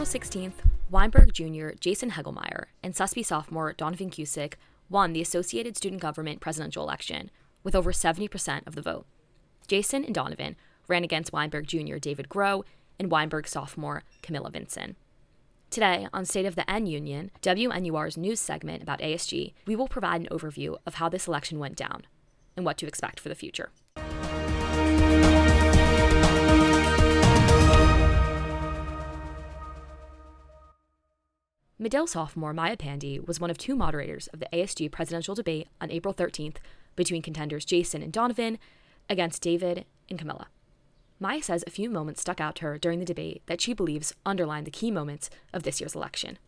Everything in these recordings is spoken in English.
April 16th, Weinberg Jr. Jason Hegelmeyer and SESP sophomore Donovan Cusick won the Associated Student Government presidential election with over 70% of the vote. Jason and Donovan ran against Weinberg Jr. David Groh and Weinberg sophomore Camilla Vicens. Today, on State of the N Union, WNUR's news segment about ASG, we will provide an overview of how this election went down and what to expect for the future. Medill sophomore Maya Pandey was one of two moderators of the ASG presidential debate on April 13th between contenders Jason and Donovan against David and Camilla. Maya says a few moments stuck out to her during the debate that she believes underlined the key moments of this year's election.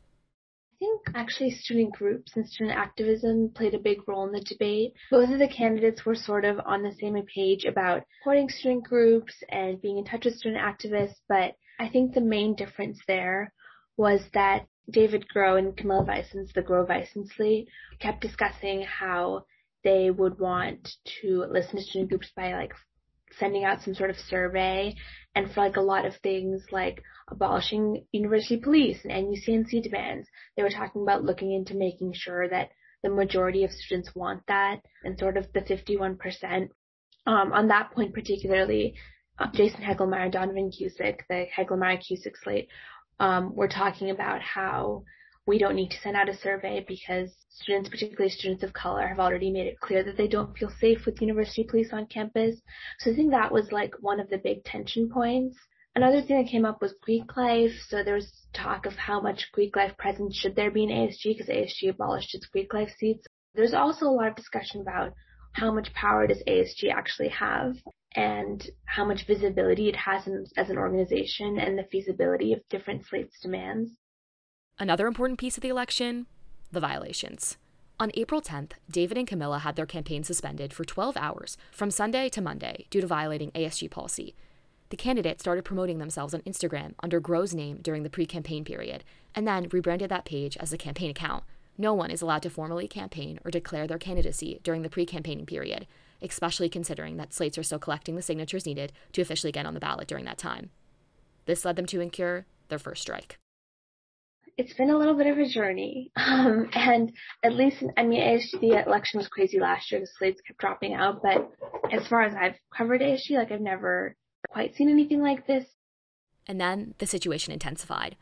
I think actually student groups and student activism played a big role in the debate. Both of the candidates were sort of on the same page about supporting student groups and being in touch with student activists, but I think the main difference there was that David Groh and Camilla Vicens, the Groh Vicens Slate, kept discussing how they would want to listen to student groups by like sending out some sort of survey and for like a lot of things like abolishing university police and NUCNC demands, they were talking about looking into making sure that the majority of students want that and sort of the 51%. Um, on that point particularly, uh, Jason Hegelmeyer, Donovan Cusick, the Hegelmeyer Cusick slate, um, were talking about how we don't need to send out a survey because students, particularly students of color, have already made it clear that they don't feel safe with university police on campus. So I think that was like one of the big tension points. Another thing that came up was Greek life. So there was talk of how much Greek life presence should there be in ASG because ASG abolished its Greek life seats. There's also a lot of discussion about how much power does ASG actually have and how much visibility it has in, as an organization and the feasibility of different slates demands. Another important piece of the election the violations. On April 10th, David and Camilla had their campaign suspended for 12 hours from Sunday to Monday due to violating ASG policy. The candidates started promoting themselves on Instagram under Groh's name during the pre campaign period and then rebranded that page as a campaign account. No one is allowed to formally campaign or declare their candidacy during the pre campaigning period, especially considering that slates are still collecting the signatures needed to officially get on the ballot during that time. This led them to incur their first strike it's been a little bit of a journey. Um, and at least, I mean, ASG, the election was crazy last year. The slates kept dropping out. But as far as I've covered ASG, like I've never quite seen anything like this. And then the situation intensified.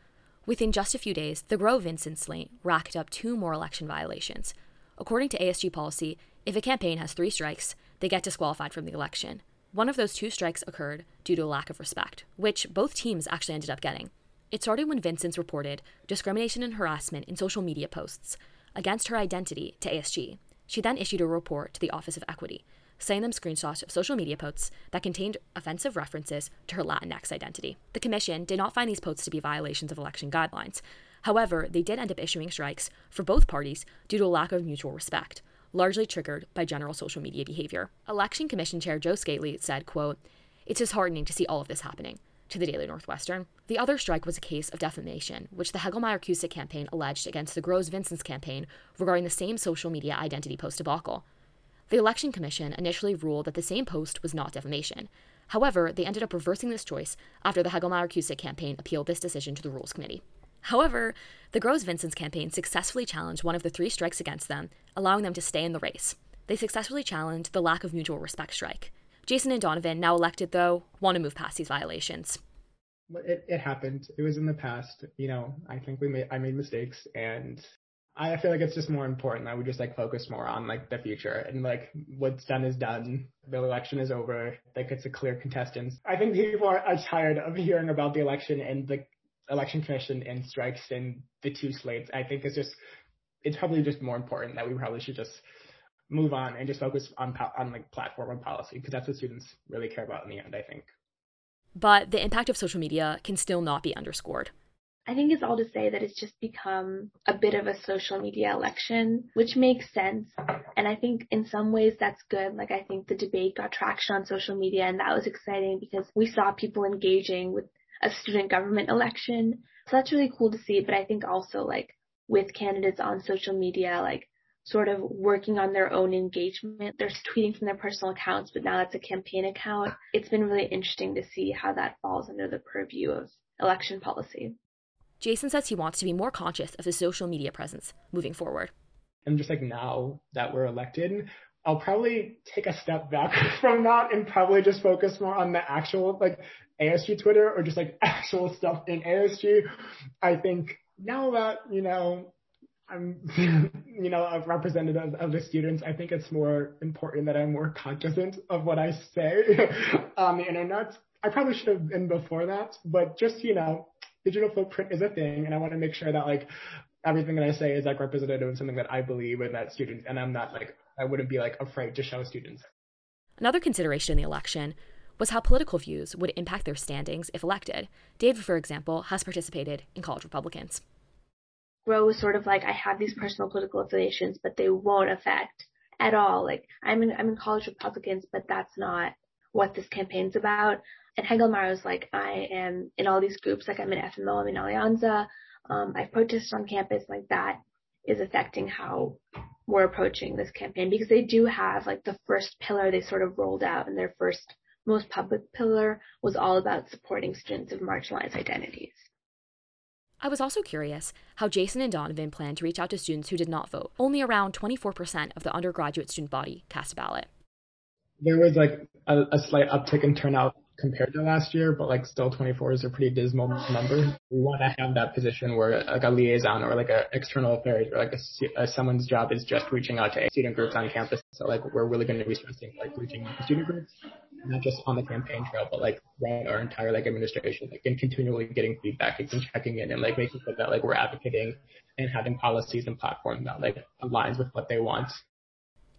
Within just a few days, the Groh Vicens slate racked up two more election violations. According to ASG policy, if a campaign has three strikes, they get disqualified from the election. One of those two strikes occurred due to a lack of respect, which both teams actually ended up getting. It started when Vicens reported discrimination and harassment in social media posts against her identity to ASG. She then issued a report to the Office of Equity, saying them screenshots of social media posts that contained offensive references to her Latinx identity. The Commission did not find these posts to be violations of election guidelines. However, they did end up issuing strikes for both parties due to a lack of mutual respect, largely triggered by general social media behavior. Election Commission Chair Joe Scaley said, quote, It's disheartening to see all of this happening to the Daily Northwestern. The other strike was a case of defamation, which the Hegelmeyer Cusick campaign alleged against the Groh Vicens campaign regarding the same social media identity post debacle. The Election Commission initially ruled that the same post was not defamation. However, they ended up reversing this choice after the Hegelmeyer Cusick campaign appealed this decision to the Rules Committee. However, the Groh's Vicens campaign successfully challenged one of the three strikes against them, allowing them to stay in the race. They successfully challenged the lack of mutual respect strike. Jason and Donovan, now elected though, want to move past these violations. It, it happened. It was in the past. You know, I think we made I made mistakes, and I feel like it's just more important that we just like focus more on like the future and like what's done is done. The election is over. Like it's a clear contestants. I think people are, are tired of hearing about the election and the election commission and strikes and the two slates. I think it's just it's probably just more important that we probably should just move on and just focus on on like platform and policy because that's what students really care about in the end. I think. But the impact of social media can still not be underscored. I think it's all to say that it's just become a bit of a social media election, which makes sense. And I think in some ways that's good. Like I think the debate got traction on social media and that was exciting because we saw people engaging with a student government election. So that's really cool to see. But I think also like with candidates on social media, like sort of working on their own engagement. They're tweeting from their personal accounts, but now that's a campaign account. It's been really interesting to see how that falls under the purview of election policy. Jason says he wants to be more conscious of his social media presence moving forward. And just like now that we're elected, I'll probably take a step back from that and probably just focus more on the actual like ASG Twitter or just like actual stuff in ASG. I think now that, you know, I'm, you know, a representative of the students, I think it's more important that I'm more cognizant of what I say on the internet. I probably should have been before that, but just, you know, digital footprint is a thing and I want to make sure that like everything that I say is like representative of something that I believe in that students and I'm not like I wouldn't be like afraid to show students. Another consideration in the election was how political views would impact their standings if elected. Dave, for example, has participated in college Republicans. Groh was sort of like I have these personal political affiliations, but they won't affect at all. Like I'm in I'm in college Republicans, but that's not what this campaign's about. And Hegelmeyer was like, I am in all these groups, like I'm in FMO, I'm in Alianza, um, I protest on campus, like that is affecting how we're approaching this campaign because they do have like the first pillar they sort of rolled out and their first most public pillar was all about supporting students of marginalized identities. I was also curious how Jason and Donovan plan to reach out to students who did not vote. Only around 24% of the undergraduate student body cast a ballot. There was like a, a slight uptick in turnout compared to last year, but like still 24 is a pretty dismal number. We want to have that position where like a liaison or like a external affairs or like a, a, someone's job is just reaching out to student groups on campus. So like we're really going to be stressing like reaching student groups, not just on the campaign trail, but like throughout our entire like administration, like and continually getting feedback and checking in and like making sure that like we're advocating and having policies and platforms that like aligns with what they want.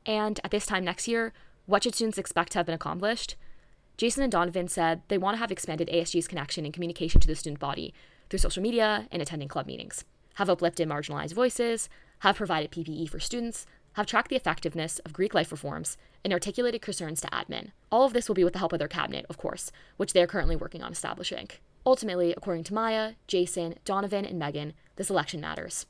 And at this time next year, what should students expect to have been accomplished? Jason and Donovan said they want to have expanded ASG's connection and communication to the student body through social media and attending club meetings, have uplifted marginalized voices, have provided PPE for students, have tracked the effectiveness of Greek life reforms, and articulated concerns to admin. All of this will be with the help of their cabinet, of course, which they are currently working on establishing. Ultimately, according to Maya, Jason, Donovan, and Megan, this election matters.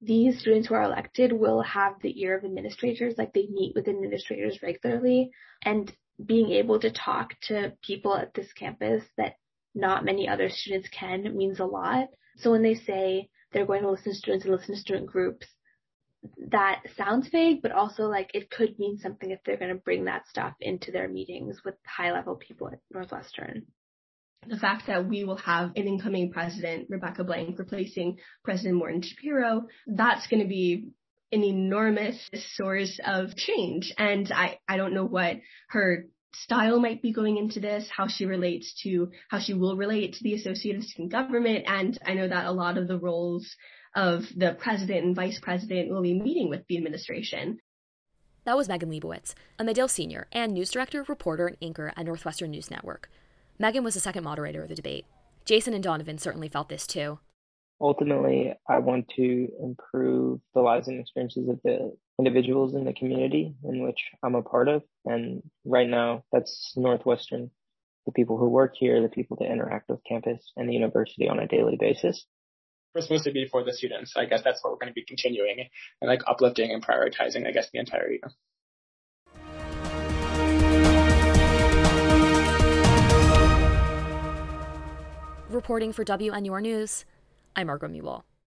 These students who are elected will have the ear of administrators, like they meet with administrators regularly, and being able to talk to people at this campus that not many other students can means a lot. So when they say they're going to listen to students and listen to student groups, that sounds vague, but also like it could mean something if they're going to bring that stuff into their meetings with high level people at Northwestern. The fact that we will have an incoming president, Rebecca Blank, replacing President Morton Schapiro, that's going to be an enormous source of change. And I, I don't know what her style might be going into this, how she relates to, how she will relate to the Associated Student Government. And I know that a lot of the roles of the president and vice president will be meeting with the administration. That was Megan Leibowitz, a Medill senior and news director, reporter, and anchor at Northwestern News Network. Megan was the second moderator of the debate. Jason and Donovan certainly felt this too ultimately, I want to improve the lives and experiences of the individuals in the community in which I'm a part of. And right now, that's Northwestern, the people who work here, the people that interact with campus and the university on a daily basis. We're supposed to be for the students. I guess that's what we're going to be continuing and like uplifting and prioritizing, I guess, the entire year. Reporting for WNUR News, I'm Margot Mewall.